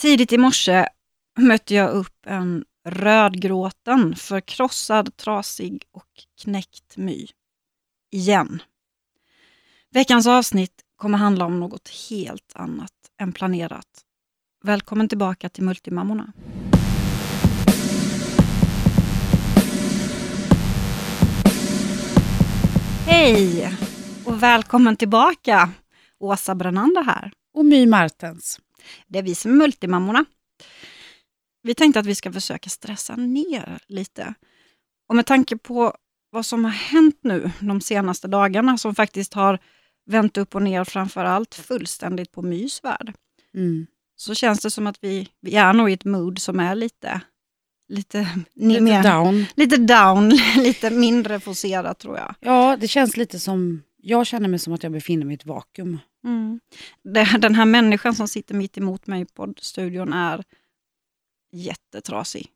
Tidigt i morse mötte jag upp en rödgråten, förkrossad, trasig och knäckt my. Igen. Veckans avsnitt kommer handla om något helt annat än planerat. Välkommen tillbaka till Multimammorna. Hej och välkommen tillbaka! Åsa Brananda här. Och My Martens. Det är vi som är Multimammorna. Vi tänkte att vi ska försöka stressa ner lite. Och med tanke på vad som har hänt nu de senaste dagarna, som faktiskt har vänt upp och ner framför allt fullständigt på Mys värld, Mm. så känns det som att vi, vi är nog i ett mood som är lite, lite, Lite mer, down. lite down, lite mindre forcerat tror jag. Ja, det känns lite som... Jag känner mig som att jag befinner mig i ett vakuum. Mm. Det, den här människan som sitter mitt emot mig i poddstudion är jättetrasig.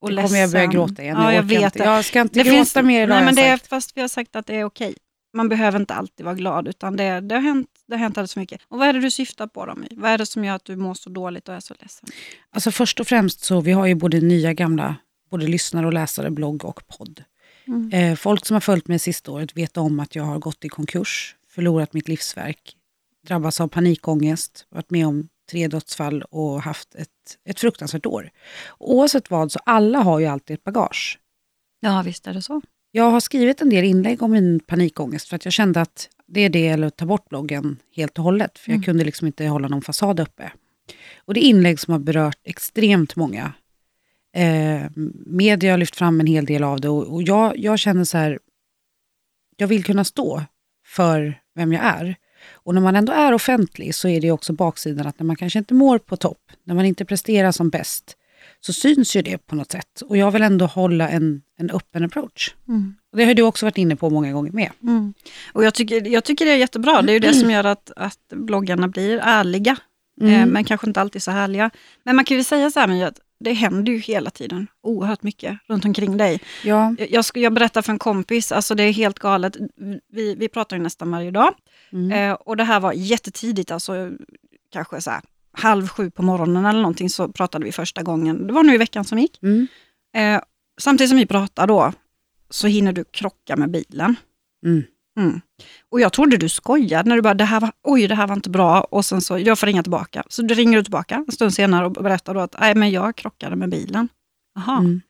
Och Nu kommer jag börja gråta igen. Ja, jag orkar vet inte. det. Jag ska inte Det gråta finns, mer idag nej, men jag det är. Fast vi har sagt att det är okej. Man behöver inte alltid vara glad, utan det, det, har, hänt, det har hänt alldeles för mycket. Och vad är det du syftar på då? My? Vad är det som gör att du mår så dåligt och är så ledsen? Alltså först och främst så vi har ju både nya gamla både lyssnare och läsare, blogg och podd. Mm. Eh, folk som har följt mig sista året vet om att jag har gått i konkurs, förlorat mitt livsverk, drabbats av panikångest, varit med om tre dödsfall och haft ett, ett fruktansvärt år. Oavsett vad så alla har ju alltid ett bagage. Ja, visst är det så. Jag har skrivit en del inlägg om min panikångest för att jag kände att det är det eller att ta bort bloggen helt och hållet. För jag Mm. kunde liksom inte hålla någon fasad uppe. Och det är inlägg som har berört extremt många. Eh, media har lyft fram en hel del av det och, och jag, jag känner så här, jag vill kunna stå för vem jag är. Och när man ändå är offentlig så är det också baksidan att när man kanske inte mår på topp, när man inte presterar som bäst, så syns ju det på något sätt. Och jag vill ändå hålla en, en öppen approach. Mm. Och det har du också varit inne på många gånger med. Mm. Och jag tycker, jag tycker det är jättebra. Det är ju det som gör att, att bloggarna blir ärliga. Mm. Eh, men kanske inte alltid så härliga. Men man kan ju säga så här, att det händer ju hela tiden oerhört mycket runt omkring dig. Ja. Jag, jag, jag berättar för en kompis, alltså det är helt galet. Vi, vi pratar ju nästan varje dag. Mm. Eh, och det här var jättetidigt, alltså kanske så här, halv sju på morgonen eller någonting så pratade vi första gången. Det var nu i veckan som gick. Mm. Eh, samtidigt som vi pratar då så hinner du krocka med bilen. Mm. Mm. Och jag trodde du skojade när du bara, det här var, oj det här var inte bra och sen så, jag får ringa tillbaka. Så du ringer du tillbaka en stund senare och berättar då att, nej men jag krockade med bilen. Jaha. Mm.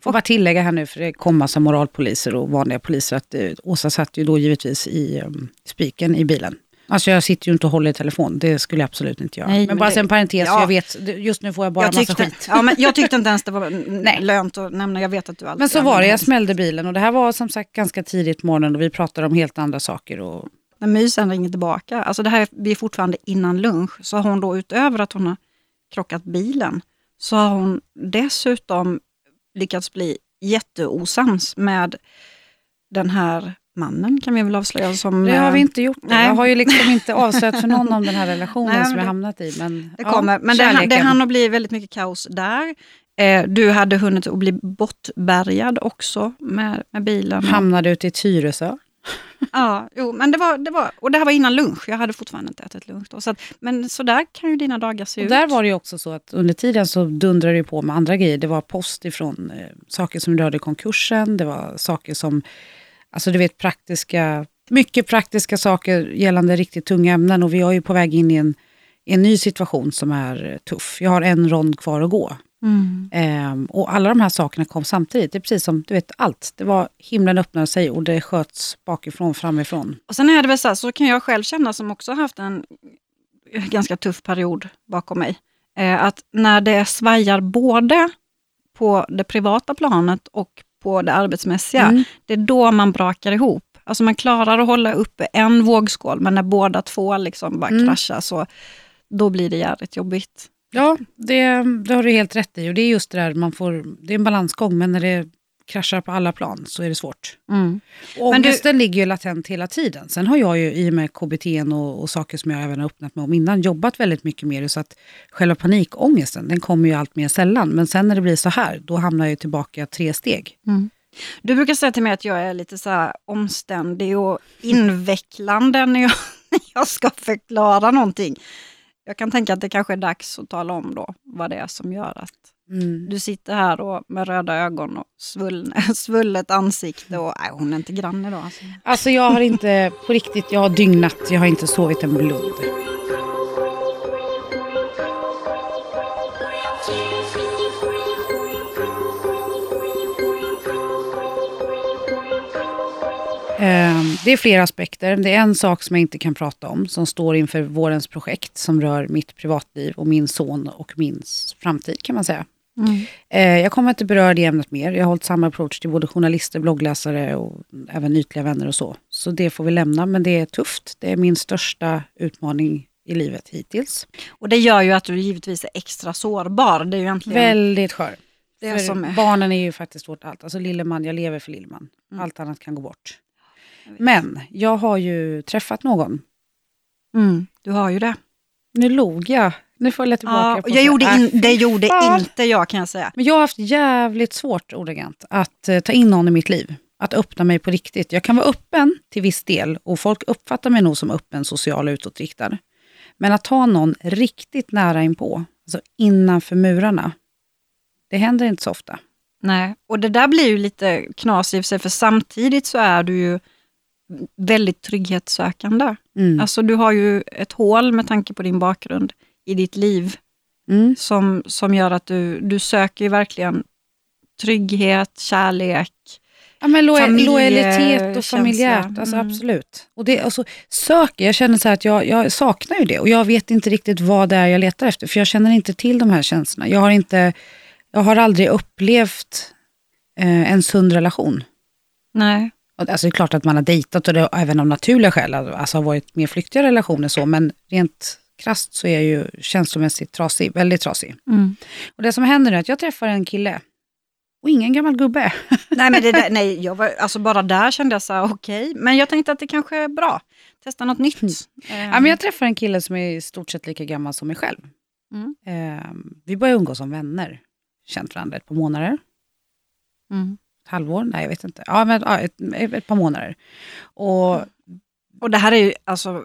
Får bara tillägga här nu, för det kom massa moralpoliser och vanliga poliser, att eh, Åsa satt ju då givetvis i um, spiken i bilen. Alltså jag sitter ju inte och håller i telefon, det skulle jag absolut inte göra. Nej, men, men bara det- en parentes, ja. jag vet, just nu får jag bara jag, massa tyckte, skit. ja, men jag tyckte inte ens det var Nej. lönt att nämna, jag vet att du alltid Men så var det, jag smällde bilen och det här var som sagt ganska tidigt på morgonen och vi pratade om helt andra saker. Och, När My sen ringer tillbaka, alltså det här, vi är fortfarande innan lunch, så har hon då utöver att hon har krockat bilen, så har hon dessutom lyckats bli jätteosams med den här mannen, kan vi väl avslöja. Som, det har vi eh, inte gjort. nej. Jag har ju liksom inte avslöjat för någon om den här relationen Nej, som jag hamnat i. Men, Det ja, kommer. Men det, han- det hann att bli väldigt mycket kaos där. Eh, du hade hunnit att bli bortbärgad också med, med bilen. Hamnade ute i Tyresö. Ja, jo, men det var, det var, och det här var innan lunch. Jag hade fortfarande inte ätit lunch då. Så att, men så där kan ju dina dagar se Och ut. där var det ju också så att under tiden så dundrade det på med andra grejer. Det var post ifrån eh, saker som rörde konkursen, det var saker som, alltså du vet praktiska, mycket praktiska saker gällande riktigt tunga ämnen och vi är ju på väg in i en, en ny situation som är eh, tuff. Jag har en rond kvar att gå. Mm. Ehm, och alla de här sakerna kom samtidigt. Det är precis som, du vet, allt. Det var himlen öppnade sig och det sköts bakifrån, framifrån. Och sen är det väl så här, så kan jag själv känna som också haft en ganska tuff period bakom mig. Eh, att när det svajar både på det privata planet och på det arbetsmässiga, Mm. det är då man brakar ihop. Alltså man klarar att hålla uppe en vågskål, men när båda två liksom bara Mm. kraschar så då blir det jävligt jobbigt. Ja, det, det har du helt rätt i. Och det är just det där, man får, det är en balansgång, men när det kraschar på alla plan så är det svårt. Mm. Men du- ångesten ligger ju latent hela tiden. Sen har jag ju i och med KBT och, och saker som jag även har öppnat mig om innan jobbat väldigt mycket med det. Så att själva panikångesten, den kommer ju allt mer sällan. Men sen när det blir så här, då hamnar jag ju tillbaka tre steg. Du brukar säga till mig att jag är lite så här omständig och invecklande när jag, jag ska förklara någonting. jag kan tänka att det kanske är dags att tala om då vad det är som gör att Mm. du sitter här och med röda ögon och svullne, svullet ansikte och nej, hon är inte grann idag. Alltså. Alltså jag har inte, på riktigt, jag har dygnat. Jag har inte sovit en blund. Ehm, Det är flera aspekter. Det är en sak som jag inte kan prata om, som står inför vårens projekt, som rör mitt privatliv och min son och min framtid kan man säga. Mm. Eh, Jag kommer inte beröra det ämnet mer. Jag har hållit samma approach till både journalister, bloggläsare och även ytliga vänner och så. Så det får vi lämna, men det är tufft. Det är min största utmaning i livet hittills. Och det gör ju att du givetvis är extra sårbar. Det är ju egentligen Väldigt skör. det För som är... Barnen är ju faktiskt vårt allt. Alltså Lilleman, jag lever för Lilleman. Mm. Allt annat kan gå bort. Jag. Men jag har ju träffat någon. Mm, du har ju det. Nu log jag. Nu får jag tillbaka Ja, på jag gjorde Äh, in, det fy gjorde fan. inte jag kan jag säga. Men jag har haft jävligt svårt, ordagrant, att eh, ta in någon i mitt liv. Att öppna mig på riktigt. Jag kan vara öppen till viss del och folk uppfattar mig nog som öppen, social och utåtriktad. Men att ta någon riktigt nära inpå, alltså innanför murarna, det händer inte så ofta. Nej, och det där blir ju lite knas i sig, för samtidigt så är du ju väldigt trygghetssökande. Mm. Alltså du har ju ett hål med tanke på din bakgrund i ditt liv Mm. som, som gör att du, du söker ju verkligen trygghet, kärlek. Ja, men lo Familje- lojalitet och känsla. familjärt, alltså Mm. absolut. Och det, alltså, söker, jag känner så att jag, jag saknar ju det och jag vet inte riktigt vad det är jag letar efter, för jag känner inte till de här känslorna. Jag har, inte, jag har aldrig upplevt eh, en sund relation. Nej. Alltså det är klart att man har dejtat och det även av naturliga skäl alltså har varit mer flyktiga relationer så, men rent krasst så är jag ju känslomässigt trasig, väldigt trasig. Mm. Och det som händer är att jag träffar en kille och ingen gammal gubbe. nej, men det där, nej jag var, alltså bara där kände jag så här, okej, men jag tänkte att det kanske är bra. Testa något nytt. Eh, Ja, men jag träffar en kille som är i stort sett lika gammal som mig själv. Mm. Eh, vi börjar umgås som vänner. Känt varandra ett par månader. mm. Ett halvår? Nej, jag vet inte. Ja, men, ja, ett, ett par månader. Och Och det här är ju, alltså,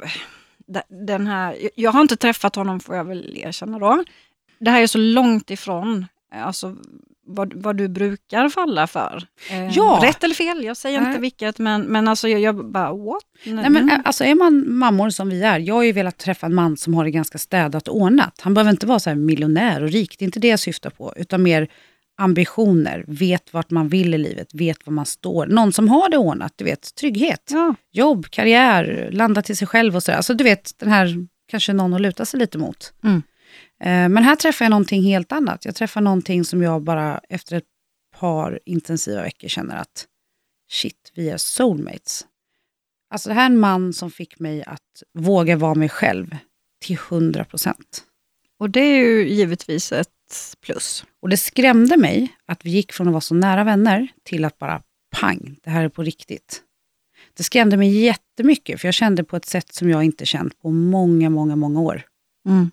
den här, jag har inte träffat honom får jag väl erkänna då. Det här är så långt ifrån alltså, vad, vad du brukar falla för. Eh, Ja. Rätt eller fel, jag säger Nej. inte vilket, men, men alltså jag, jag bara what? Nej, men, ä- alltså, är man mammor som vi är, jag har ju velat träffa en man som har det ganska städat och ordnat. Han behöver inte vara så miljonär och rik, det är inte det jag syftar på, utan mer ambitioner, vet vart man vill i livet, vet var man står. Någon som har det ordnat, du vet, trygghet, Ja. jobb, karriär, landa till sig själv och sådär. Alltså du vet, den här, kanske någon att luta sig lite mot. Mm. Eh, Men här träffar jag någonting helt annat. Jag träffar någonting som jag bara efter ett par intensiva veckor känner att shit, vi är soulmates. Alltså det här är en man som fick mig att våga vara mig själv till 100 procent. Och det är ju givetvis ett plus. Och det skrämde mig att vi gick från att vara så nära vänner till att bara pang, det här är på riktigt. Det skrämde mig jättemycket, för jag kände på ett sätt som jag inte känt på många, många, många år. Mm.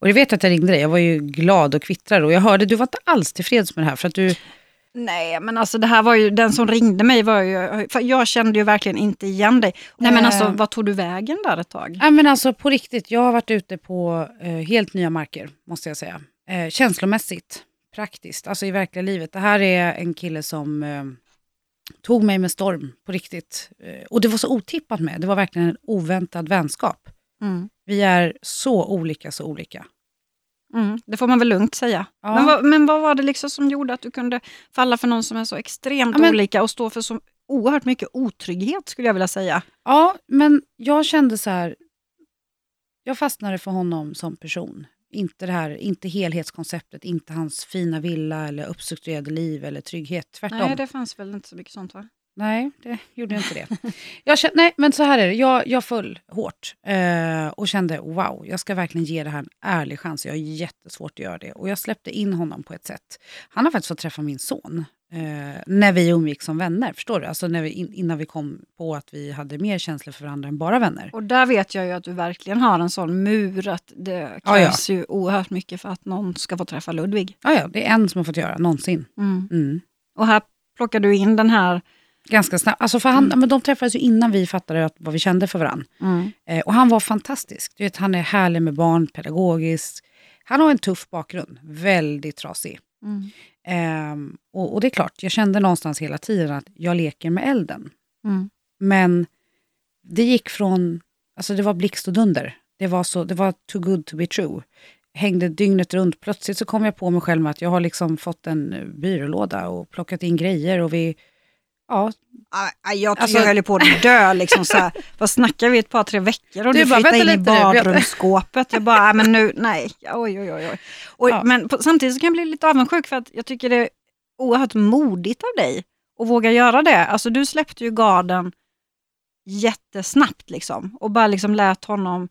Och jag vet att jag ringde dig, jag var ju glad och kvittrade och jag hörde, du var inte alls tillfreds med det här för att du, Nej, men alltså det här var ju, den som ringde mig var ju, jag kände ju verkligen inte igen dig. Nej men alltså, Eh. vad tog du vägen där ett tag? ja men alltså på riktigt, jag har varit ute på eh, helt nya marker, måste jag säga. Eh, känslomässigt, praktiskt, alltså i verkliga livet. Det här är en kille som eh, tog mig med storm på riktigt. Eh, och det var så otippat med, det var verkligen en oväntad vänskap. Mm. Vi är så olika, så olika. Mm, det får man väl lugnt säga. Ja. Men, vad, men vad var det liksom som gjorde att du kunde falla för någon som är så extremt Ja, men- olika och stå för så oerhört mycket otrygghet skulle jag vilja säga. Ja, men jag kände så här, jag fastnade för honom som person. Inte det här, inte helhetskonceptet, inte hans fina villa eller uppstrukturerade liv eller trygghet. Tvärtom. Nej, det fanns väl inte så mycket sånt va? Nej, det gjorde inte det. Jag kände, nej, men så här är det. Jag, jag föll hårt eh, och kände wow, jag ska verkligen ge det här en ärlig chans. Jag har jättesvårt att göra det. Och jag släppte in honom på ett sätt. Han har faktiskt fått träffa min son eh, när vi umgicks som vänner. Förstår du? Alltså när vi, in, innan vi kom på att vi hade mer känslor för varandra än bara vänner. Och där vet jag ju att du verkligen har en sån mur att det Ja, krävs ju oerhört mycket för att någon ska få träffa Ludvig. Ja, ja, det är en som har fått göra, någonsin. Mm. Mm. Och här plockar du in den här Ganska snabbt. Alltså för han, men de träffades ju innan vi fattade att, vad vi kände för varandra. Mm. Eh, och han var fantastisk. Du vet, han är härlig med barn, pedagogisk. Han har en tuff bakgrund, väldigt trasig. Mm. Ehm, och, och det är klart, jag kände någonstans hela tiden att jag leker med elden. Mm. Men det gick från, alltså det var blixt och dunder. Det var, så, det var too good to be true. Hängde dygnet runt. Plötsligt så kom jag på mig själv med att jag har liksom fått en byrålåda och plockat in grejer och vi, ja, Ah, Jag, Alltså- jag höll på att dö. Liksom, så här. Vad snackar vi? Ett par, tre veckor och Du du, bara, flyttade in "Vänta i lite nu." badrumsskåpet. Jag bara, men nu, nej. Oj, oj, oj. oj. Och, Ja. Men på, samtidigt så kan jag bli lite avundsjuk för att jag tycker det är oerhört modigt av dig att våga göra det. Alltså du släppte ju garden jättesnabbt liksom och bara liksom lät honom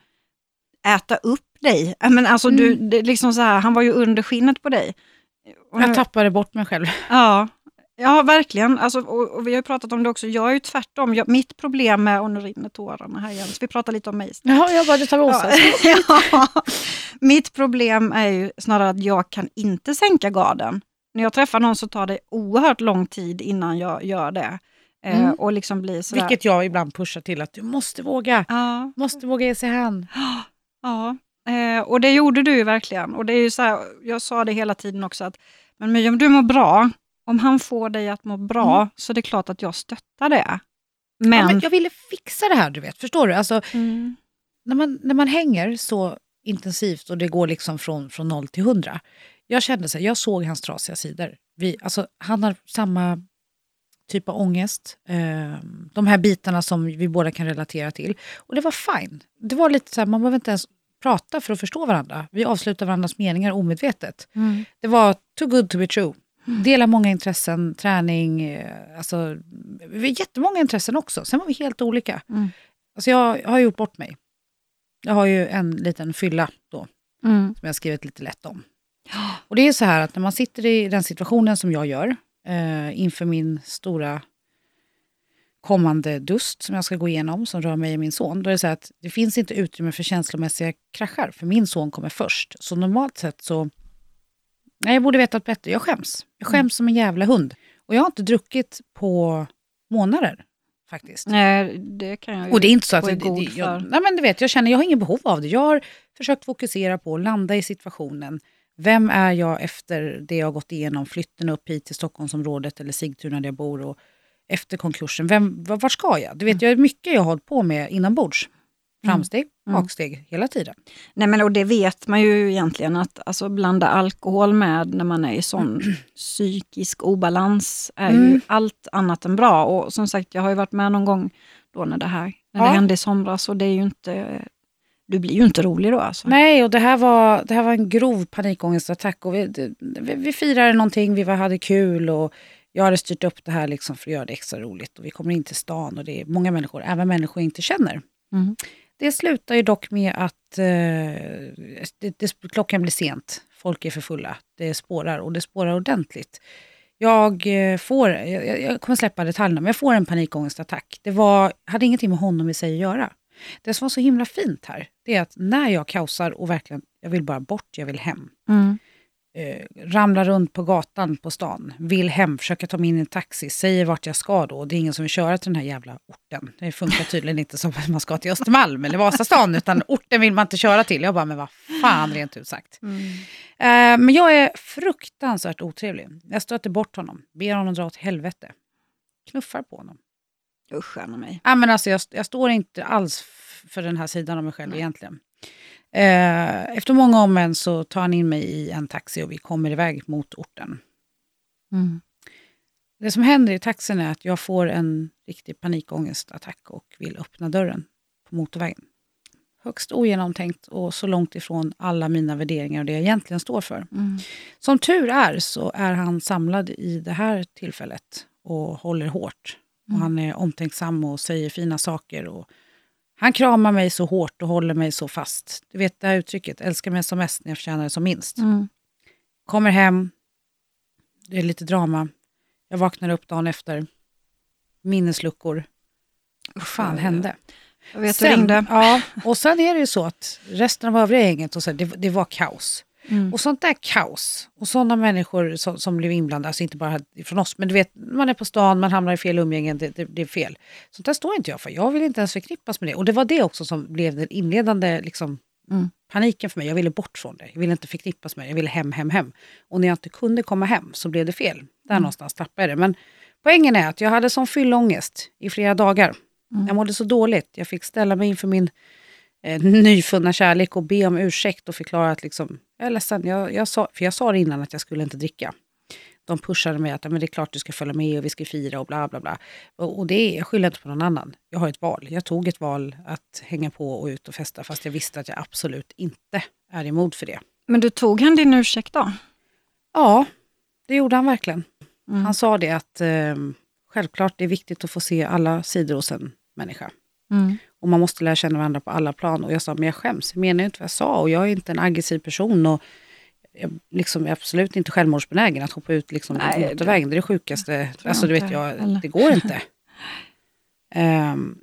äta upp dig. Men alltså, du, Mm. det, är liksom så här, han var ju under skinnet på dig. Jag tappade bort mig själv. Ja, ja verkligen. Alltså, och, och vi har ju pratat om det också. Jag är ju tvärtom. Jag, mitt problem med, och nu rinner tårarna här igen, så vi pratar lite om mig. Ja, jag bara, det tar vi Ja. ja. Mitt problem är ju snarare att jag kan inte sänka garden. När jag träffar någon så tar det oerhört lång tid innan jag gör det. Eh, Mm. och liksom blir sådär. Vilket jag ibland pushar till att du måste våga. Ja, Måste våga ge sig hän. ja. Eh, och det gjorde du ju verkligen. Och det är ju så här, jag sa det hela tiden också att men My, om du mår bra, om han får dig att må bra, Mm. så det är klart att jag stöttar det. Men, Ja, men jag ville fixa det här, du vet. Förstår du? Alltså, Mm. när, man, när man hänger så intensivt och det går liksom från, från noll till hundra. Jag kände så här, jag såg hans trasiga sidor. Vi, alltså, han har samma typ av ångest. Eh, de här bitarna som vi båda kan relatera till. Och det var fine. Det var lite så här, man behöver inte ens prata för att förstå varandra. Vi avslutar varandras meningar omedvetet. Mm. Det var too good to be true. Dela många intressen, träning, eh, alltså, vi har jättemånga intressen också. Sen var vi helt olika. Mm. Alltså jag, jag har gjort bort mig. Jag har ju en liten fylla då, Mm. som jag skrivit lite lätt om. Och det är så här att när man sitter i den situationen som jag gör, eh, inför min stora kommande dust som jag ska gå igenom, som rör mig och min son, då är det så här att det finns inte utrymme för känslomässiga kraschar, för min son kommer först. Så normalt sett så, nej jag borde vetat bättre, jag skäms. Jag skäms som en jävla hund. Och jag har inte druckit på månader, faktiskt. Nej, det kan jag ju Och det är inte så att... Det, det, jag, nej men du vet, jag känner jag har ingen behov av det. Jag har försökt fokusera på att landa i situationen. Vem är jag efter det jag har gått igenom? Flytten upp hit till Stockholmsområdet eller Sigtuna där jag bor. Och efter konkursen, vem, var, var ska jag? Du vet, jag är mycket jag har hållit på med inombords. Framsteg, Mm. baksteg, hela tiden. Nej, men och det vet man ju egentligen att alltså, blanda alkohol med när man är i sån psykisk obalans är ju Mm. allt annat än bra. Och som sagt, jag har ju varit med någon gång då när det här när det Ja. hände i somras och det är ju inte, du blir ju inte rolig då alltså. Nej, och det här var, det här var en grov panikångestattack. Och vi, det, vi, vi firade någonting, vi var, hade kul och jag hade styrt upp det här liksom för att göra det extra roligt. Och vi kommer in till stan och det är många människor, även människor jag inte känner. Mm. Det slutar ju dock med att eh, det, det, klockan blir sent. Folk är för fulla. Det spårar och det spårar ordentligt. Jag eh, får, jag, jag kommer släppa detaljerna, men jag får en panikångestattack. Det var, hade ingenting med honom i sig att göra. Det som var så himla fint här, det är att när jag kaosar och verkligen, jag vill bara bort, jag vill hem. Mm. Eh, ramlar runt på gatan på stan, vill hem, försöker ta mig in i en taxi, säger vart jag ska då. Det är ingen som vill köra till den här jävla orten. Det funkar tydligen inte som att man ska till Östermalm eller Vasastan, utan orten vill man inte köra till. Jag bara, men vad fan rent ut sagt. Mm. Eh, men jag är fruktansvärt otrevlig. Jag stöter bort honom, ber honom dra åt helvete. Knuffar på honom. Usch, mig. Ja, men alltså jag, jag står inte alls för den här sidan av mig själv egentligen. Eh, efter många om men så tar han in mig i en taxi och vi kommer iväg mot orten. Mm. Det som händer i taxin är att jag får en riktig panikångestattack och vill öppna dörren på motorvägen. Högst ogenomtänkt och så långt ifrån alla mina värderingar och det jag egentligen står för. Mm. Som tur är så är han samlad i det här tillfället och håller hårt. Och Mm. han är omtänksam och säger fina saker. Och han kramar mig så hårt och håller mig så fast. Du vet det här uttrycket, älskar mig som mest när jag förtjänar det som minst. Mm. Kommer hem, det är lite drama. Jag vaknar upp dagen efter. Minnesluckor. Vad fan ja, hände? Jag vet, du ringde. Ja, och sen är det ju så att resten av övriga gänget, och så, här, det, det var kaos. Mm. Och sånt där kaos. Och sådana människor som, som blev inblandade, alltså inte bara från oss, men du vet, man är på stan, man hamnar i fel umgängen, det, det, det är fel. Sånt där står inte jag för. Jag vill inte ens förknippas med det. Och det var det också som blev den inledande liksom, Mm. paniken för mig. Jag ville bort från det. Jag ville inte förknippas med det. Jag ville hem, hem, hem. Och när jag inte kunde komma hem så blev det fel. Där Mm. någonstans tappade jag det. Men poängen är att jag hade sån fyllångest i flera dagar. Mm. Jag mådde så dåligt. Jag fick ställa mig inför min eh, nyfunna kärlek och be om ursäkt och förklara att liksom, jag är ledsen. Jag, jag sa, för jag sa det innan att jag skulle inte dricka. De pushade mig att "Ja, men det är klart du ska följa med och vi ska fira och bla bla bla. Och, och det är, jag skyller inte på någon annan. Jag har ett val. Jag tog ett val att hänga på och ut och festa fast jag visste att jag absolut inte är emot för det. Men du tog han din ursäkt då? Ja, det gjorde han verkligen. Mm. Han sa det att eh, självklart det är viktigt att få se alla sidor hos en människa. Mm. Och man måste lära känna varandra på alla plan. Och jag sa, men jag skäms. Jag menar ju inte vad jag sa. Och jag är inte en aggressiv person. Och jag liksom är absolut inte självmordsbenägen att hoppa ut liksom Nej, på motorvägen. Det är det sjukaste. Alltså, du vet, jag, det går inte. Ehm,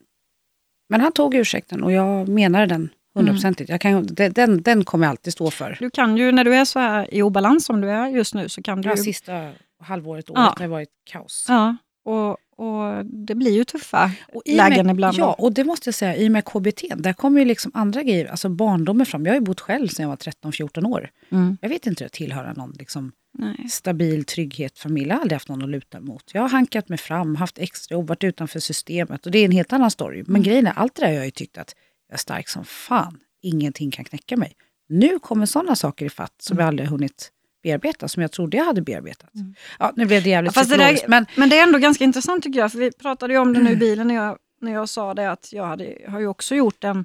men han tog ursäkten och jag menade den hundraprocentigt. Jag kan- Den, den, kommer jag alltid stå för. Du kan ju, när du är så här i obalans som du är just nu, så kan du Det sista halvåret, året, Ja. har det varit kaos. Ja, och, och det blir ju tuffa och med- lägen ibland. Ja, och det måste jag säga, i och med KBT, där kommer ju liksom andra grejer, alltså barndomen fram. Jag har ju bott själv sedan jag var 13-14 år. Mm. Jag vet inte hur det tillhöra någon liksom, Nej. stabil trygghet, familj. Jag har aldrig haft någon att luta mot. Jag har hankat mig fram, haft extrajobb, varit utanför systemet. Och det är en helt annan story. Men Mm. grejen är, allt det där har jag ju tyckt att jag är stark som fan. Ingenting kan knäcka mig. Nu kommer sådana saker i fatt som Mm. jag aldrig hunnit bearbeta, som jag trodde jag hade bearbetat. Ja, nu blev det jävligt Fast det där, men men det är ändå ganska intressant tycker jag, för vi pratade ju om det nu i bilen när jag, när jag sa det att jag hade, har ju också gjort en,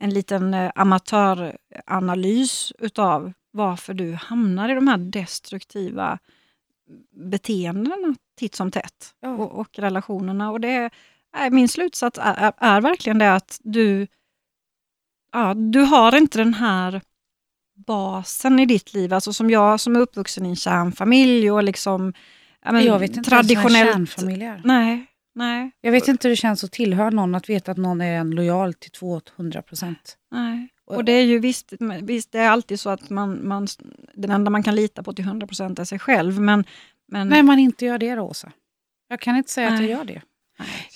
en liten eh, amatöranalys utav varför du hamnar i de här destruktiva beteendena titt som tätt Ja. och, och relationerna. Och det är, min slutsats är, är, är verkligen det att du, ja, du har inte den här basen i ditt liv, alltså som jag som är uppvuxen i en kärnfamilj och liksom ja, men, jag vet inte ens traditionellt. kärnfamilj är. Nej, nej, Jag vet inte hur det känns att tillhöra någon, att veta att någon är en lojal till 200 procent. nej. Och det är ju visst, visst, det är alltid så att man, man, den enda man kan lita på till 100% är sig själv. Men, men Nej, man inte gör det då, Åsa. Jag kan inte säga att Nej. jag gör det.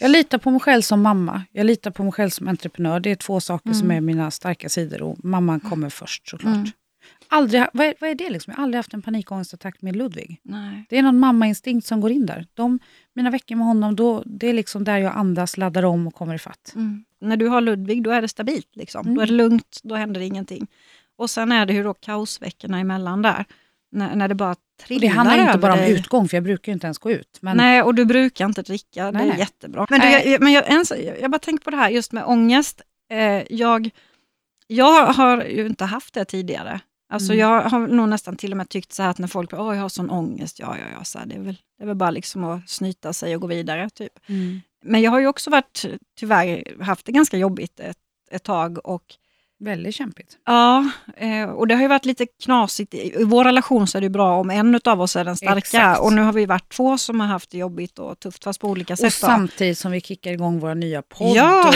Jag litar på mig själv som mamma. Jag litar på mig själv som entreprenör. Det är två saker som Mm. är mina starka sidor. Och mamman kommer först såklart. Mm. Aldrig, vad, är, vad är det liksom? Jag har aldrig haft en panikångestattack med Ludvig. nej. Det är någon mammainstinkt som går in där. De, mina veckor med honom, då, det är liksom där jag andas, laddar om och kommer i fatt. Mm. När du har Ludvig, då är det stabilt. Liksom. Mm. Då är det lugnt, då händer ingenting. Och sen är det ju då kaosveckorna emellan där. När, när det bara trillar det handlar inte bara om dig. utgång, för jag brukar ju inte ens gå ut. Men Nej, och du brukar inte dricka. Det Nej, är nej. jättebra. Men, du, jag, men jag, en, jag bara tänker på det här just med ångest. Eh, jag, jag har ju inte haft det tidigare. Alltså Mm. Jag har nog nästan till och med tyckt så här att när folk säger jag har sån ångest, ja, ja, ja, så här, det, är väl, det är väl bara liksom att snyta sig och gå vidare. Typ. mm, Men jag har ju också varit, tyvärr haft det ganska jobbigt ett, ett tag. Och väldigt kämpigt. Ja, eh, och det har ju varit lite knasigt. I vår relation så är det bra om en av oss är den starka. Exakt. Och nu har vi varit två som har haft det jobbigt och tufft, fast på olika Och sätt. då. samtidigt som vi kickar igång våra nya podd Ja. och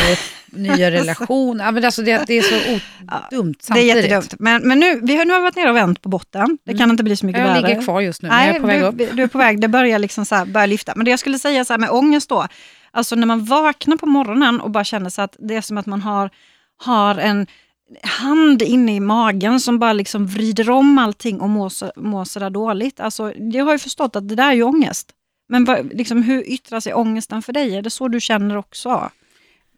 nya relationer. Ja, men alltså det, det är så Ja, dumt Det är samtidigt. jättedumt. Men, men nu, vi har, nu har vi varit nere och vänt på botten. Det kan inte bli så mycket Mm. Jag värre. ligger kvar just nu, men jag Nej, är på väg du, upp. du är på väg. Det börjar liksom så här, börjar lyfta. Men det jag skulle säga så här med ångest då. Alltså när man vaknar på morgonen och bara känner så att det är som att man har, har en hand inne i magen som bara liksom vrider om allting och mår, så, mår sådär dåligt. Alltså, jag har ju förstått att det där är ju ångest. Men vad, liksom, hur yttrar sig ångesten för dig? Är det så du känner också?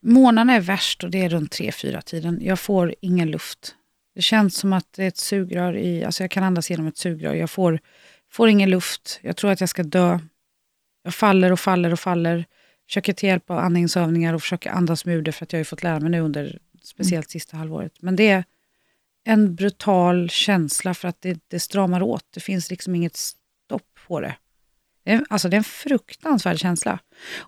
Månaderna är värst och det är runt 3-4 tiden. Jag får ingen luft. Det känns som att det är ett sugrör i, alltså jag kan andas genom ett sugrör. Jag får, får ingen luft. Jag tror att jag ska dö. Jag faller och faller och faller. Försöker ta hjälp av andningsövningar och försöker andas med ur det för att jag har ju fått lära mig nu under speciellt sista halvåret. Men det är en brutal känsla för att det, det stramar åt. Det finns liksom inget stopp på det. Det är, alltså det är en fruktansvärd känsla.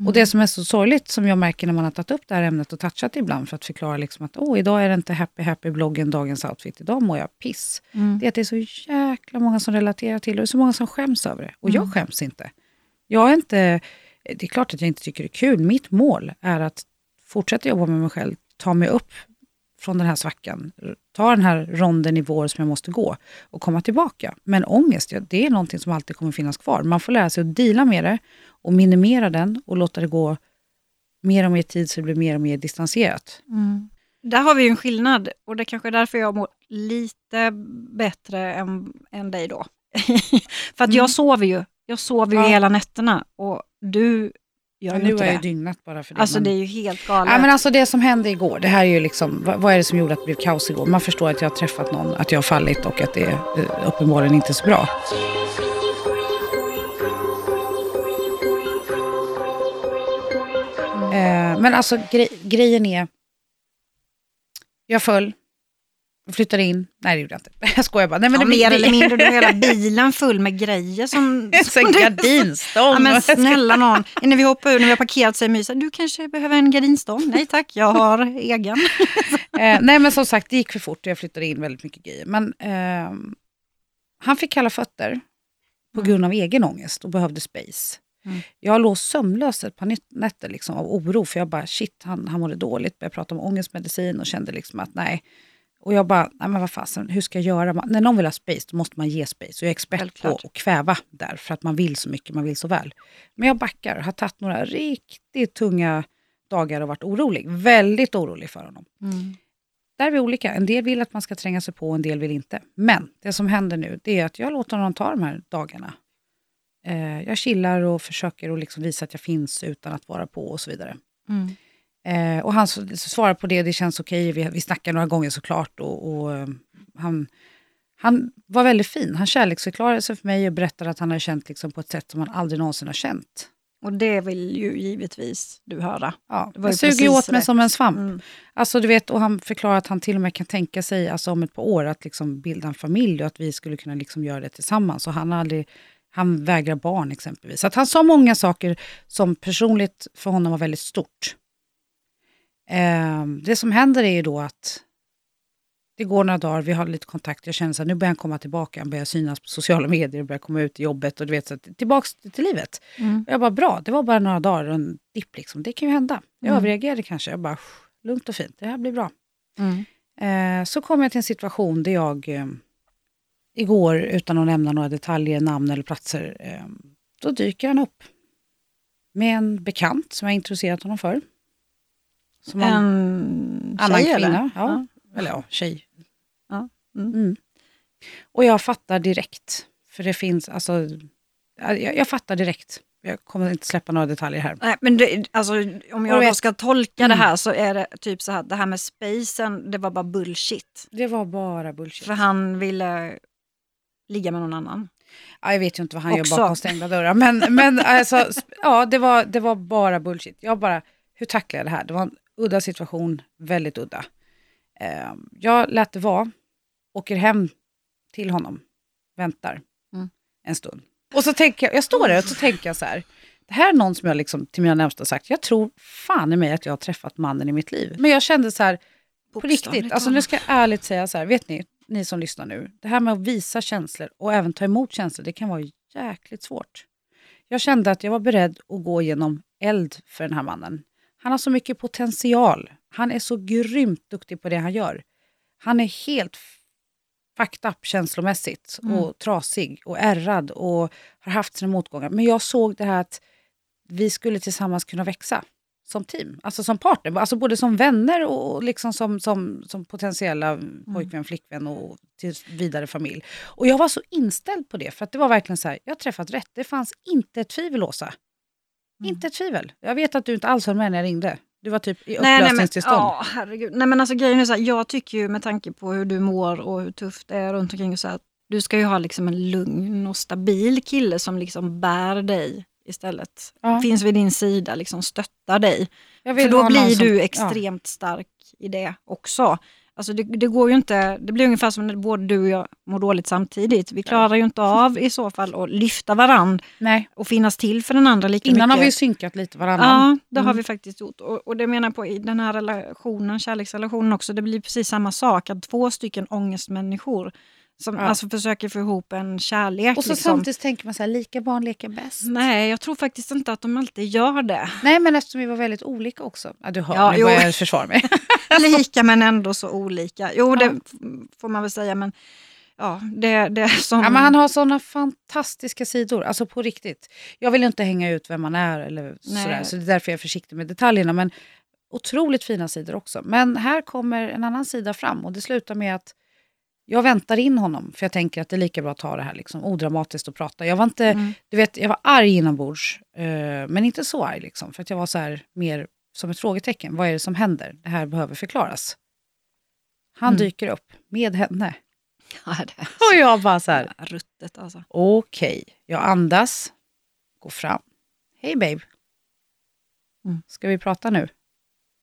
Och det som är så sorgligt som jag märker när man har tagit upp det här ämnet och touchat ibland för att förklara liksom att Åh, idag är det inte happy happy bloggen dagens outfit, idag mår jag piss. Det är att det är så jäkla många som relaterar till det och så många som skäms över det. Och jag skäms inte. Jag är inte. Det är klart att jag inte tycker det är kul. Mitt mål är att fortsätta jobba med mig själv, ta mig upp från den här svackan, ta den här ronden i vår som jag måste gå och komma tillbaka. Men ångest, ja, det är någonting som alltid kommer finnas kvar. Man får lära sig att dela med det och minimera den och låta det gå mer och mer tid så det blir mer och mer distanserat. Mm. Där har vi ju en skillnad och det är kanske är därför jag mår lite bättre än, än dig då. För att Mm. jag sover ju. Jag sover ju Ja. hela nätterna och du gör Ja, ju nu inte har jag det. dygnat bara för det. Alltså men- det är ju helt galet. Ja, men alltså det som hände igår, det här är ju liksom, vad, vad är det som gjorde att det blev kaos igår? Man förstår att jag har träffat någon, att jag har fallit och att det är eh, uppenbarligen inte så bra. Eh, men alltså gre grejen är, jag föll, flyttade in, nej det gjorde jag inte, jag skojar bara. Nej, men ja, det, mer det, eller mindre, du har hela bilen full med grejer som... En gardinstång. Ja, men snälla någon, när vi hoppar ur, när vi har parkerat sig mysa, du kanske behöver en gardinstång? Nej tack, jag har egen. Eh, nej men som sagt, det gick för fort och jag flyttade in väldigt mycket grejer. Men ehm, han fick kalla fötter på grund av egen ångest och behövde space. Mm. Jag låg sömnlös ett par nät- nätter liksom, av oro för jag bara shit, han, han mådde dåligt. Började prata om ångestmedicin och kände liksom att nej. Och jag bara, nej men vad fasen, hur ska jag göra? Man, när någon vill ha space, då måste man ge space. Och jag är expert Självklart. på att kväva där, för att man vill så mycket, man vill så väl. Men jag backar, har tagit några riktigt tunga dagar och varit orolig. Väldigt orolig för honom. Där är vi olika. En del vill att man ska tränga sig på, en del vill inte. Men det som händer nu, det är att jag låter honom ta de här dagarna. Eh, jag chillar och försöker att liksom visa att jag finns utan att vara på och så vidare. Mm. Eh, och han svarar på det, det känns okej. Vi, vi snackar några gånger såklart. Och, och, eh, han, han var väldigt fin. Han kärleksförklarade sig för mig och berättade att han har känt liksom på ett sätt som han aldrig någonsin har känt. Och det vill ju givetvis du höra. Ja, Det var jag suger åt mig rätt. som en svamp. Mm. Alltså, du vet, och han förklarar att han till och med kan tänka sig alltså, om ett par år att liksom, bilda en familj och att vi skulle kunna liksom, göra det tillsammans. Och han, aldrig, han vägrar barn exempelvis. Så att han sa många saker som personligt för honom var väldigt stort. Ehm, det som händer är ju då att det går några dagar, vi har lite kontakt, jag känner att nu börjar han komma tillbaka, han börjar synas på sociala medier, börjar komma ut i jobbet och du vet, så att, tillbaks till livet. Mm. Jag bara, bra, det var bara några dagar och en dipp liksom. Det kan ju hända. Jag Mm. överreagerade kanske. Jag bara, lugnt och fint, det här blir bra. Mm. Eh, så kom jag till en situation där jag eh, igår, utan att nämna några detaljer, namn eller platser, eh, då dyker han upp. Med en bekant som jag introducerat honom för. Som En annan tjej kvinna. eller? Ja. Eller ja, tjej. Ja, mm. Mm. Och jag fattar direkt. För det finns, alltså, jag, jag fattar direkt. Jag kommer inte släppa några detaljer här. Nej, men det, alltså, om jag då ska tolka Mm. det här så är det typ så här, det här med spacen, det var bara bullshit. Det var bara bullshit. För han ville ligga med någon annan. Ja, jag vet ju inte vad han Också. gör bakom stängda dörrar. Men, men alltså, ja, det var, det var bara bullshit. Jag bara, hur tacklar jag det här? Det var en udda situation, väldigt udda. Eh, jag lät det vara, åker hem till honom, väntar Mm. en stund. Och så tänker jag, jag står där och så tänker jag så här, det här är någon som jag liksom till mina närmsta sagt, jag tror fan i mig att jag har träffat mannen i mitt liv. Men jag kände så här, på riktigt, alltså nu ska jag ärligt säga så här, vet ni, ni som lyssnar nu, det här med att visa känslor och även ta emot känslor, det kan vara jäkligt svårt. Jag kände att jag var beredd att gå igenom eld för den här mannen. Han har så mycket potential. Han är så grymt duktig på det han gör. Han är helt fucked up känslomässigt Mm. och trasig och ärrad och har haft sina motgångar. Men jag såg det här att vi skulle tillsammans kunna växa som team, alltså som partner, alltså både som vänner och liksom som, som, som potentiella pojkvän, flickvän och till vidare familj. Och jag var så inställd på det, för att det var verkligen så här, jag har träffat rätt. Det fanns inte ett tvivel, Åsa. Inte ett tvivel. Jag vet att du inte alls höll med när jag ringde. Du var typ i Nej, nej, men, upplösningstillstånd. ja, herregud. Nej, men alltså, grejen är så här, jag tycker ju med tanke på hur du mår och hur tufft det är runt omkring och så här, du ska ju ha liksom en lugn och stabil kille som liksom bär dig istället. Ja. Finns vid din sida, liksom stöttar dig. För då blir som- du ja. extremt stark i det också. Alltså det, det går ju inte, det blir ungefär som när både du och jag mår dåligt samtidigt. Vi klarar ju inte av i så fall att lyfta varann Nej, och finnas till för den andra lika innan mycket. har vi synkat lite varannan. Ja, det har Mm. vi faktiskt gjort. Och, och det menar jag på i den här relationen, kärleksrelationen också, det blir precis samma sak. Att två stycken ångestmänniskor som Ja. alltså försöker få ihop en kärlek. Och så liksom. samtidigt tänker man så här, lika barn leker bäst. Nej, jag tror faktiskt inte att de alltid gör det. Nej, men eftersom vi var väldigt olika också. Ja, du hör, Ja, nu jo. börjar jag försvara mig. lika men ändå så olika. Jo, det f- får man väl säga, men ja, det, det som... Ja, men han har såna fantastiska sidor, alltså på riktigt. Jag vill inte hänga ut vem man är, eller Nej. sådär, så det är därför jag är försiktig med detaljerna. Men otroligt fina sidor också. Men här kommer en annan sida fram och det slutar med att jag väntar in honom, för jag tänker att det är lika bra att ta det här liksom, odramatiskt och prata. Jag var, inte, Mm. du vet, jag var arg inombords, eh, men inte så arg. Liksom, för att jag var så här, mer som ett frågetecken. Vad är det som händer? Det här behöver förklaras. Han Mm. dyker upp med henne. Ja, Och jag bara så här, ruttet alltså. Okej, jag andas, går fram. Hej babe. Mm. Ska vi prata nu?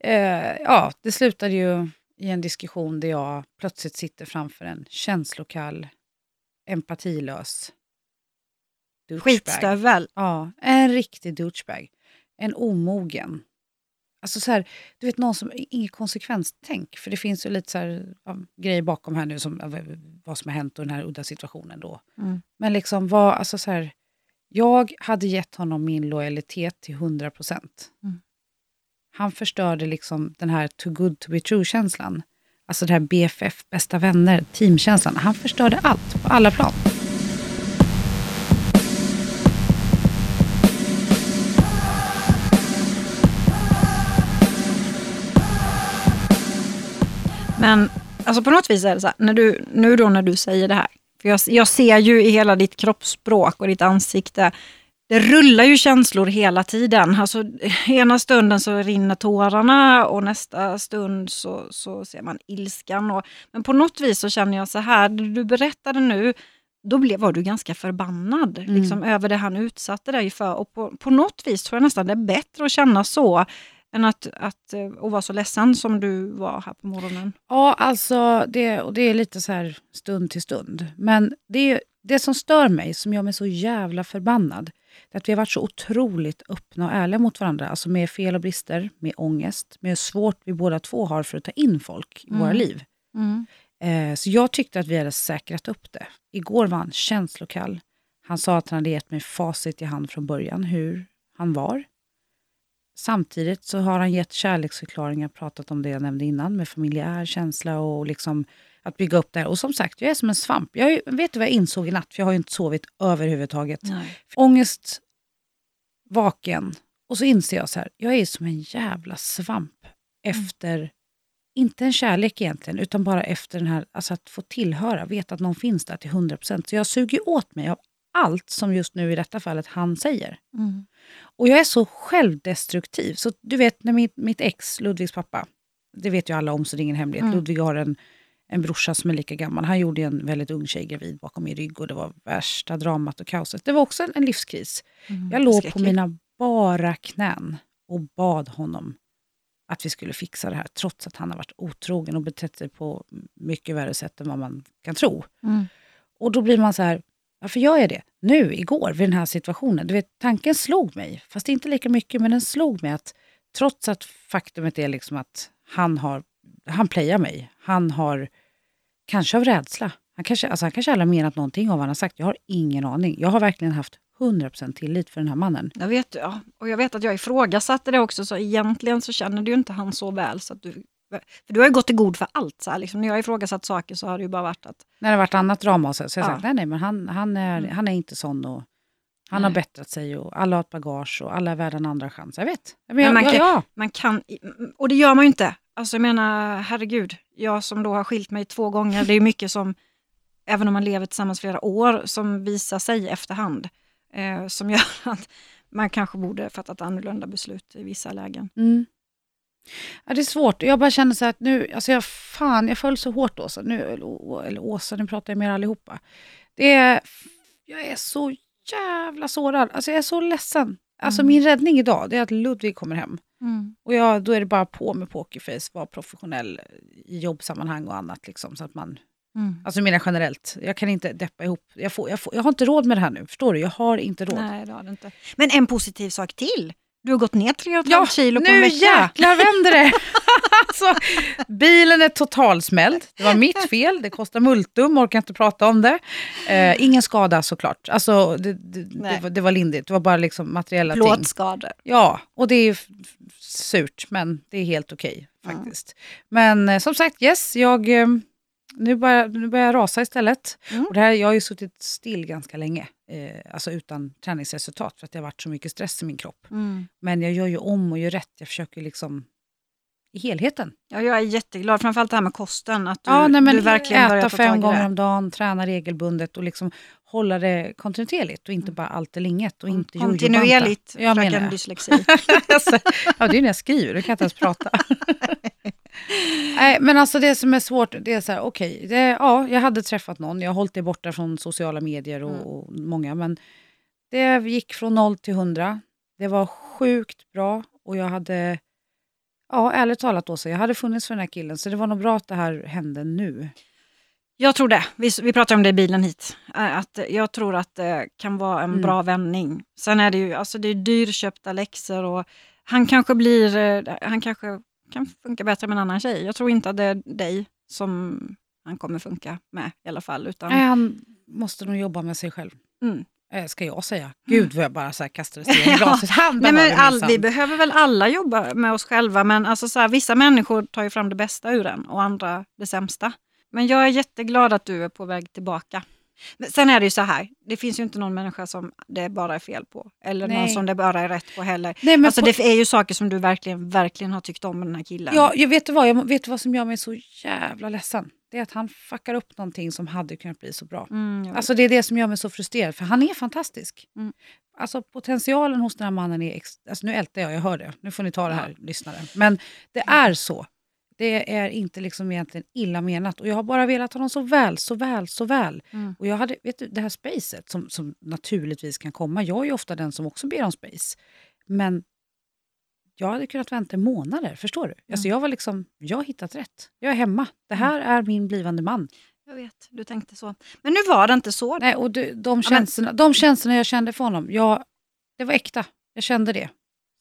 Eh, ja, det slutade ju i en diskussion där jag plötsligt sitter framför en känslokall, empatilös douchebag. Skitstövel. Ja, en riktig douchebag. En omogen. Alltså så här, du vet någon som inget konsekvenstänk. För det finns ju lite så här, ja, grejer bakom här nu, som, vad som har hänt och den här udda situationen då. Mm. Men liksom vad, alltså så här, jag hade gett honom min lojalitet till 100 procent. Mm. Han förstörde liksom den här too good to be true-känslan. Alltså det här BFF, bästa vänner, teamkänslan. Han förstörde allt på alla plan. Men alltså på något vis är det så här, när du, nu då när du säger det här, för jag, jag ser ju i hela ditt kroppsspråk och ditt ansikte, det rullar ju känslor hela tiden. Alltså, ena stunden så rinner tårarna och nästa stund så, så ser man ilskan. Och, men på något vis så känner jag så här, det du berättade nu, då blev, var du ganska förbannad Mm. liksom, över det han utsatte dig för. Och på, på något vis tror jag nästan det är bättre att känna så än att, att, eh, vara så ledsen som du var här på morgonen. Ja, alltså det, och det är lite så här stund till stund. Men det, det som stör mig, som gör mig så jävla förbannad, att vi har varit så otroligt öppna och ärliga mot varandra. Alltså med fel och brister, med ångest, med hur svårt vi båda två har för att ta in folk i Mm. våra liv. Mm. Eh, så jag tyckte att vi hade säkrat upp det. Igår var han känslokall. Han sa att han hade gett mig facit i hand från början, hur han var. Samtidigt så har han gett kärleksförklaringar, pratat om det jag nämnde innan, med familjär känsla och liksom att bygga upp det här. Och som sagt, jag är som en svamp. Jag vet du vad jag insåg i natt? För jag har ju inte sovit överhuvudtaget. Nej. Ångest, vaken. Och så inser jag så här, jag är som en jävla svamp efter, inte en kärlek egentligen, utan bara efter den här, alltså att få tillhöra, veta att någon finns där till 100%. Så jag suger åt mig av allt som just nu i detta fallet han säger. Mm. Och jag är så självdestruktiv. Så du vet, när mitt, mitt ex, Ludvigs pappa, det vet ju alla om så det är ingen hemlighet. Mm. Ludvig har en, en brorsa som är lika gammal. Han gjorde en väldigt ung tjej gravid bakom min rygg och det var värsta dramat och kaoset. Det var också en, livskris. Mm. Jag låg på Skräckligt. mina bara knän och bad honom att vi skulle fixa det här, trots att han har varit otrogen och betett sig på mycket värre sätt än vad man kan tro. Mm. Och då blir man så här, varför gör jag det? Nu, igår, vid den här situationen. Du vet, tanken slog mig, fast inte lika mycket, men den slog mig att trots att faktumet är liksom att han har, han playar mig, han har, kanske av rädsla, han kanske, alltså han kanske aldrig har menat någonting av vad han har sagt, jag har ingen aning. Jag har verkligen haft 100% tillit för den här mannen. Jag vet, ja. Och jag vet att jag ifrågasatte det också, så egentligen så känner du inte han så väl. Så att du, för du har ju gått i god för allt. Så här, liksom. När jag har ifrågasatt saker så har det ju bara varit att... När det har varit annat drama så, så jag Ja. sagt, nej nej men han, han, är, Mm. han är inte sån och han Nej. har bättrat sig och alla har ett bagage och alla är värda en andra chans. Jag vet. Men, Men jag, man ja, kan- ja. Man kan, och det gör man ju inte. Alltså jag menar, herregud. Jag som då har skilt mig två gånger, det är mycket som, även om man lever tillsammans flera år, som visar sig i efterhand. Eh, som gör att man kanske borde fattat annorlunda beslut i vissa lägen. Mm. Ja, det är svårt. Jag bara känner så att nu, alltså jag, fan, jag föll så hårt Åsa. Nu, eller, eller Åsa, nu pratar jag med er allihopa. Det är, jag är så jävla sårad. Alltså jag är så ledsen. Alltså Mm. min räddning idag, det är att Ludvig kommer hem. Mm. Och jag, då är det bara på med pokerface, vara professionell i jobbsammanhang och annat. Liksom, så att man, Mm. alltså menar generellt, jag kan inte deppa ihop. Jag, får, jag, får, jag har inte råd med det här nu, förstår du? Jag har inte råd. Nej, det har det inte. Men en positiv sak till. Du har gått ner 3,5 Ja, kilo på en nu vecka. jäklar vänder det! alltså, bilen är totalsmälld. Det var mitt fel. Det kostar multum, orkar inte prata om det. Eh, ingen skada såklart. Alltså, det, det, det, var, det var lindigt. Det var bara liksom materiella ting. Plåtskador. Ja, och det är surt, men det är helt okej Mm. faktiskt. Men eh, som sagt, yes, jag, eh, nu, börjar, nu börjar jag rasa istället. Mm. Och det här, jag har ju suttit still ganska länge, eh, alltså utan träningsresultat, för att det har varit så mycket stress i min kropp. Mm. Men jag gör ju om och gör rätt. Jag försöker liksom i helheten. Ja, jag är jätteglad, framförallt det här med kosten. Att du, ja, nej, men du verkligen äta ta fem gånger om dagen, träna regelbundet och liksom hålla det kontinuerligt och inte bara allt eller inget. Och inte jojobanta. Kontinuerligt, fröken dyslexi. Alltså, ja, det är när jag skriver, då kan jag inte ens prata. Nej, men alltså det som är svårt, det är så här, okej, det- ja, jag hade träffat någon, jag har hållit det borta från sociala medier och, Mm. och många, men det gick från noll till hundra. Det var sjukt bra och jag hade, ja ärligt talat då, så jag hade funnits för den här killen, så det var nog bra att det här hände nu. Jag tror det. Vi, vi pratade om det i bilen hit. Att jag tror att det kan vara en Mm. bra vändning. Sen är det ju alltså det är dyrköpta läxor och han kanske blir, eh, han kanske kan funka bättre med en annan tjej. Jag tror inte att det är dig som han kommer funka med i alla fall. Utan, Nej, han måste nog jobba med sig själv. Mm. Eh, Ska jag säga. Gud vad jag bara så här kastade sten i glaset. Han Nej, men behöver all, minsann. vi behöver väl alla jobba med oss själva, men alltså så här, vissa människor tar ju fram det bästa ur en och andra det sämsta. Men jag är jätteglad att du är på väg tillbaka. Men sen är det ju så här, det finns ju inte någon människa som det bara är fel på. Eller någon Nej. som det bara är rätt på heller. Nej, men Alltså på- det är ju saker som du verkligen, verkligen har tyckt om med den här killen. Ja, jag vet du vad, jag vet du vad som gör mig så jävla ledsen? Det är att han fuckar upp någonting som hade kunnat bli så bra. Mm, Alltså det är det som gör mig så frustrerad, för han är fantastisk. Mm. Alltså potentialen hos den här mannen är... Ex- alltså, nu ältar jag, jag hör det. Nu får ni ta det här, lyssnare. Men det är så. Det är inte liksom egentligen illa menat. Och jag har bara velat honom så väl, så väl, så väl. Mm. Och jag hade, vet du, det här spacet som, som naturligtvis kan komma. Jag är ju ofta den som också ber om space. Men jag hade kunnat vänta månader, förstår du? Alltså jag var liksom, jag har hittat rätt. Jag är hemma. Det här är min blivande man. jag vet, du tänkte så. Men nu var det inte så. Nej, och de, de, men- känslorna, de känslorna jag kände för honom, jag, det var äkta. Jag kände det.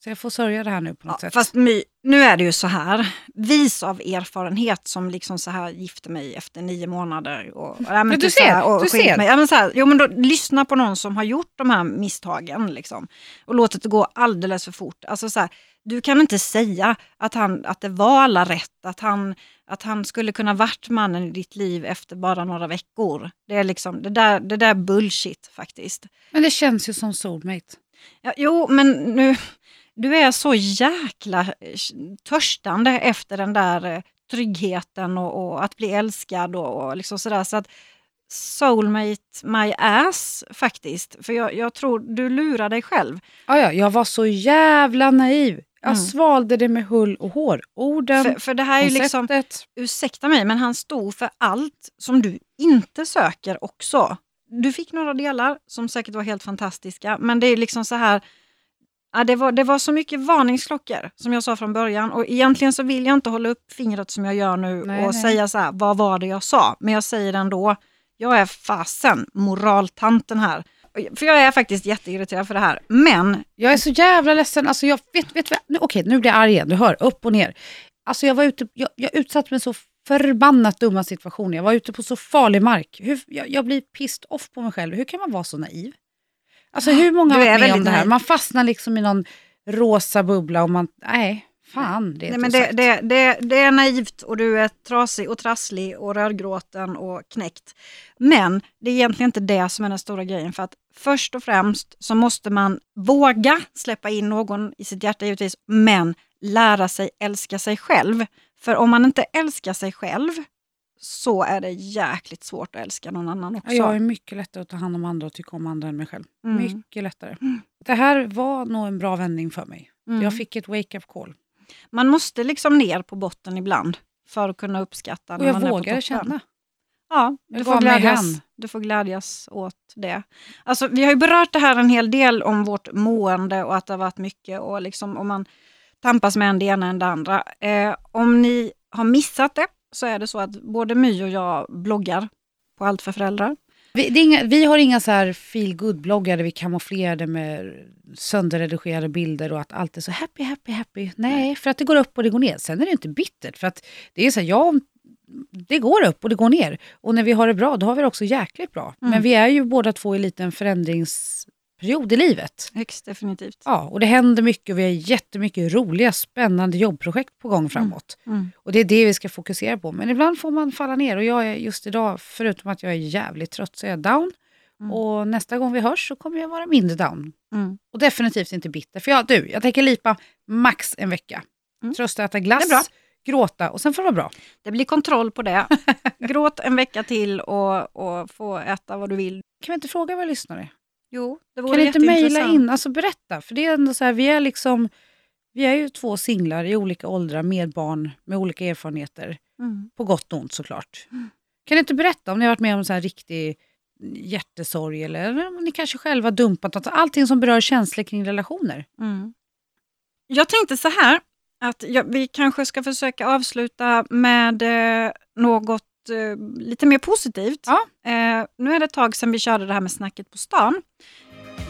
Så jag får sörja det här nu på något Ja, sätt. fast my, nu är det ju så här, vis av erfarenhet som liksom så här gifte mig efter nio månader. Och, ja, men Men du typ så här, ser, och du ser. Mig. Ja, men så här, jo, men då, lyssna på någon som har gjort de här misstagen liksom, och låtit det gå alldeles för fort. Alltså, så här, du kan inte säga att, han, att det var alla rätt, att han, att han skulle kunna varit mannen i ditt liv efter bara några veckor. Det är liksom, det där, det där är bullshit faktiskt. Men det känns ju som soulmate. Ja, jo, men nu, du är så jäkla eh, törstande efter den där eh, tryggheten och, och att bli älskad och, och liksom sådär. Så att soulmate my ass faktiskt. För jag, jag tror du lurar dig själv. Ja, ja, jag var så jävla naiv. Jag Mm. svalde det med hull och hår. Orden, För, för det här är liksom, ursäkta mig, men han stod för allt som du inte söker också. Du fick några delar som säkert var helt fantastiska, men det är liksom så här, ja, det, var, det var så mycket varningsklockor som jag sa från början och egentligen så vill jag inte hålla upp fingret som jag gör nu Nej, och nej. säga så här, vad var det jag sa? Men jag säger ändå, jag är fasen moraltanten här. För jag är faktiskt jätteirriterad för det här. Men Jag är så jävla ledsen. Alltså jag vet, vet vad, nu, okej, nu blir jag arg igen. Du hör, upp och ner. Alltså jag var ute, jag, jag utsatt mig så förbannat dumma situationer. Jag var ute på så farlig mark. Hur, jag, jag blir pissed off på mig själv. Hur kan man vara så naiv? Alltså hur många har är varit med om det här? Man fastnar liksom i någon rosa bubbla och man, nej, fan det är Nej, men det, det, det, det är naivt och du är trasig och trasslig och rödgråten och knäckt. Men det är egentligen inte det som är den stora grejen. För att först och främst så måste man våga släppa in någon i sitt hjärta givetvis, men lära sig älska sig själv. För om man inte älskar sig själv så är det jäkligt svårt att älska någon annan också. Ja, jag är mycket lättare att ta hand om andra och tycka om andra än mig själv. Mm. Mycket lättare. Det här var nog en bra vändning för mig. Mm. Jag fick ett wake-up call. Man måste liksom ner på botten ibland för att kunna uppskatta Och när jag toppen. känna. Ja, du får, glädjas, du får glädjas åt det. Alltså, vi har ju berört det här en hel del om vårt mående och att det har varit mycket och liksom om man tampas med en det ena än det andra. Eh, om ni har missat det så är det så att både My och jag bloggar på Allt för föräldrar. Vi, inga, vi har inga så här feel bloggar där vi kamouflerar det med sönderredigerade bilder och att allt är så happy, happy, happy. Nej, för att det går upp och det går ner. Sen är det inte bittert. För att det är så här, ja, det går upp och det går ner. Och när vi har det bra, då har vi det också jäkligt bra. Mm. Men vi är ju båda två i en liten förändringsperiod i livet. Högst definitivt. Ja, och det händer mycket och vi har jättemycket roliga, spännande jobbprojekt på gång framåt. Mm. Och det är det vi ska fokusera på. Men ibland får man falla ner och jag är just idag, förutom att jag är jävligt trött, så är jag down. Mm. Och nästa gång vi hörs så kommer jag vara mindre down. Mm. Och definitivt inte bitter. För jag, du, jag tänker lipa max en vecka. Mm. Trösta, äta glass, Det är bra. gråta och sen får det vara bra. Det blir kontroll på det. Gråt en vecka till och, och få äta vad du vill. Kan vi inte fråga våra lyssnare? Jo, det Kan ni inte mejla in? Alltså berätta. För det är ändå så här, vi är liksom... Vi är ju två singlar i olika åldrar med barn med olika erfarenheter. Mm. På gott och ont såklart. Kan ni inte berätta om ni har varit med om så här riktig hjärtesorg eller om ni kanske själva dumpat något? Allting som berör känslor kring relationer. Mm. Jag tänkte så här, att jag, vi kanske ska försöka avsluta med eh, något eh, lite mer positivt. Ja. Eh, nu är det ett tag sedan vi körde det här med snacket på stan.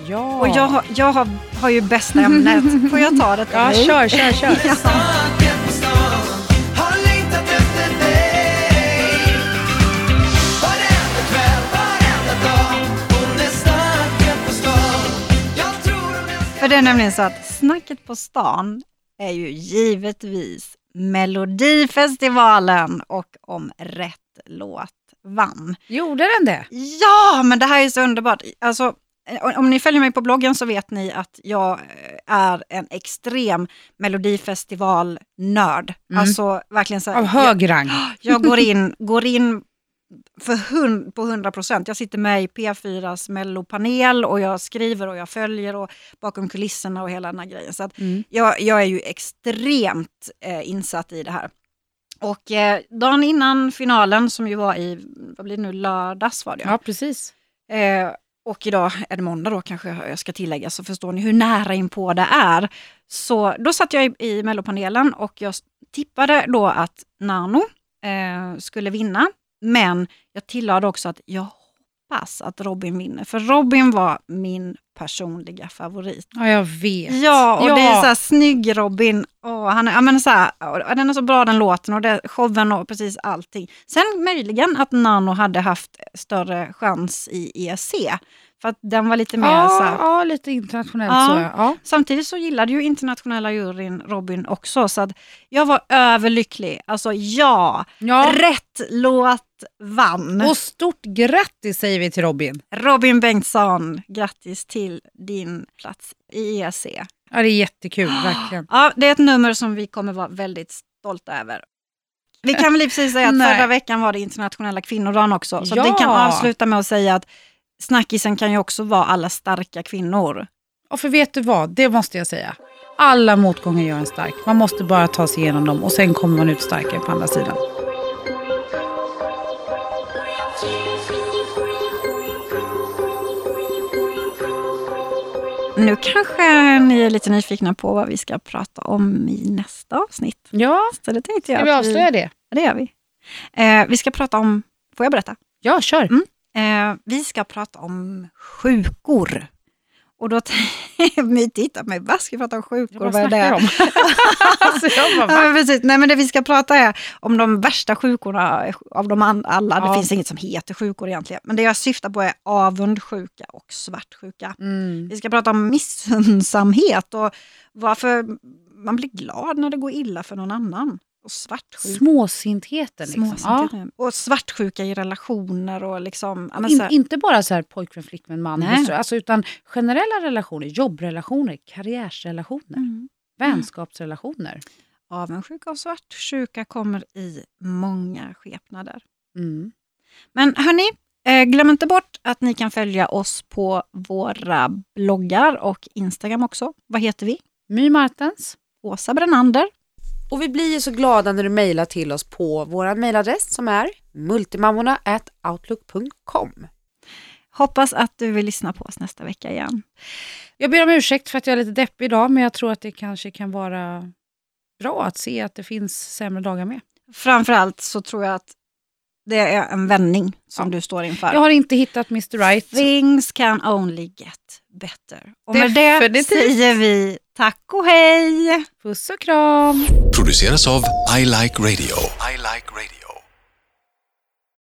Ja. Och jag, har, jag har, har ju bästa ämnet. Får jag ta detta Ja, kör, kör, kör. Ja. För det är nämligen så att snacket på stan är ju givetvis Melodifestivalen och om rätt låt vann. Gjorde den det? Ja, men det här är så underbart. Alltså, eh, om ni följer mig på bloggen så vet ni att jag eh, är en extrem Melodifestival-nörd. Mm. Alltså verkligen så här, Av hög rang. jag, jag går in, går in för hund, på 100 procent. Jag sitter med i P4s mellopanel och jag skriver och jag följer och bakom kulisserna och hela den här grejen. Så Mm. jag, jag är ju extremt eh, insatt i det här. Och eh, dagen innan finalen som ju var i, vad blir det nu, lördags var det Ja, precis. Eh, och idag är det måndag då kanske jag ska tillägga, så förstår ni hur nära in på det är. Så då satt jag i, i mellopanelen och jag tippade då att Nano eh, skulle vinna. Men jag tillade också att jag hoppas att Robin vinner, för Robin var min personliga favorit. Ja, jag vet. Ja, och ja. det är så här snygg Robin. Åh, han är, men så här, och den är så bra den låten och det, showen och precis allting. Sen möjligen att Nano hade haft större chans i ESC. För att den var lite mer så Ja, här, ja, lite internationellt Ja. så. Ja. Samtidigt så gillade ju internationella juryn Robin också. Så att jag var överlycklig. Alltså ja, Ja. rätt låt vann. Och stort grattis säger vi till Robin. Robin Bengtsson, grattis till din plats i ESC. Ja, det är jättekul, verkligen. Ja, det är ett nummer som vi kommer vara väldigt stolta över. Vi kan väl i sig säga att förra veckan var det internationella kvinnodagen också. Så Ja. vi kan avsluta med att säga att snackisen kan ju också vara alla starka kvinnor. Och för vet du vad, det måste jag säga. Alla motgångar gör en stark. Man måste bara ta sig igenom dem och sen kommer man ut starkare på andra sidan. Nu kanske ni är lite nyfikna på vad vi ska prata om i nästa avsnitt. Ja, Så det tänkte jag ska vi avslöja det? Ja, det gör vi. Eh, vi ska prata om, får jag berätta? Ja, kör. Mm. Eh, vi ska prata om sjukor. Och då My tittar på mig, vad ska vi prata om sjukor? Vad snackar det? om? alltså, jag bara, Ja, precis. Nej, men det vi ska prata är om de värsta sjukorna av de alla. Det Ja. finns inget som heter sjukor egentligen. Men det jag syftar på är avundsjuka och svartsjuka. Mm. Vi ska prata om missundsamhet och varför man blir glad när det går illa för någon annan. Och svartsjuka. Småsintheten liksom. Ja. Småsintheten. Och svartsjuka i relationer och liksom... ja, men In, inte bara så här pojkvän, flickvän, man, Nej. alltså, utan generella relationer, jobbrelationer, karriärsrelationer, Mm. vänskapsrelationer. Avundsjuka och svartsjuka kommer i många skepnader. Mm. Men hörni, eh, glöm inte bort att ni kan följa oss på våra bloggar och Instagram också. Vad heter vi? My Martens. Åsa Brännander. Och vi blir ju så glada när du mejlar till oss på vår mejladress som är multimammorna@outlook.com. Hoppas att du vill lyssna på oss nästa vecka igen. Jag ber om ursäkt för att jag är lite deppig idag, men jag tror att det kanske kan vara bra att se att det finns sämre dagar med. Framförallt så tror jag att det är en vändning som Ja. du står inför. Jag har inte hittat Mr Right. Things can only get better. Och med det Definitivt. säger vi tack och hej! Puss och kram. produceras av I Like Radio. I like radio.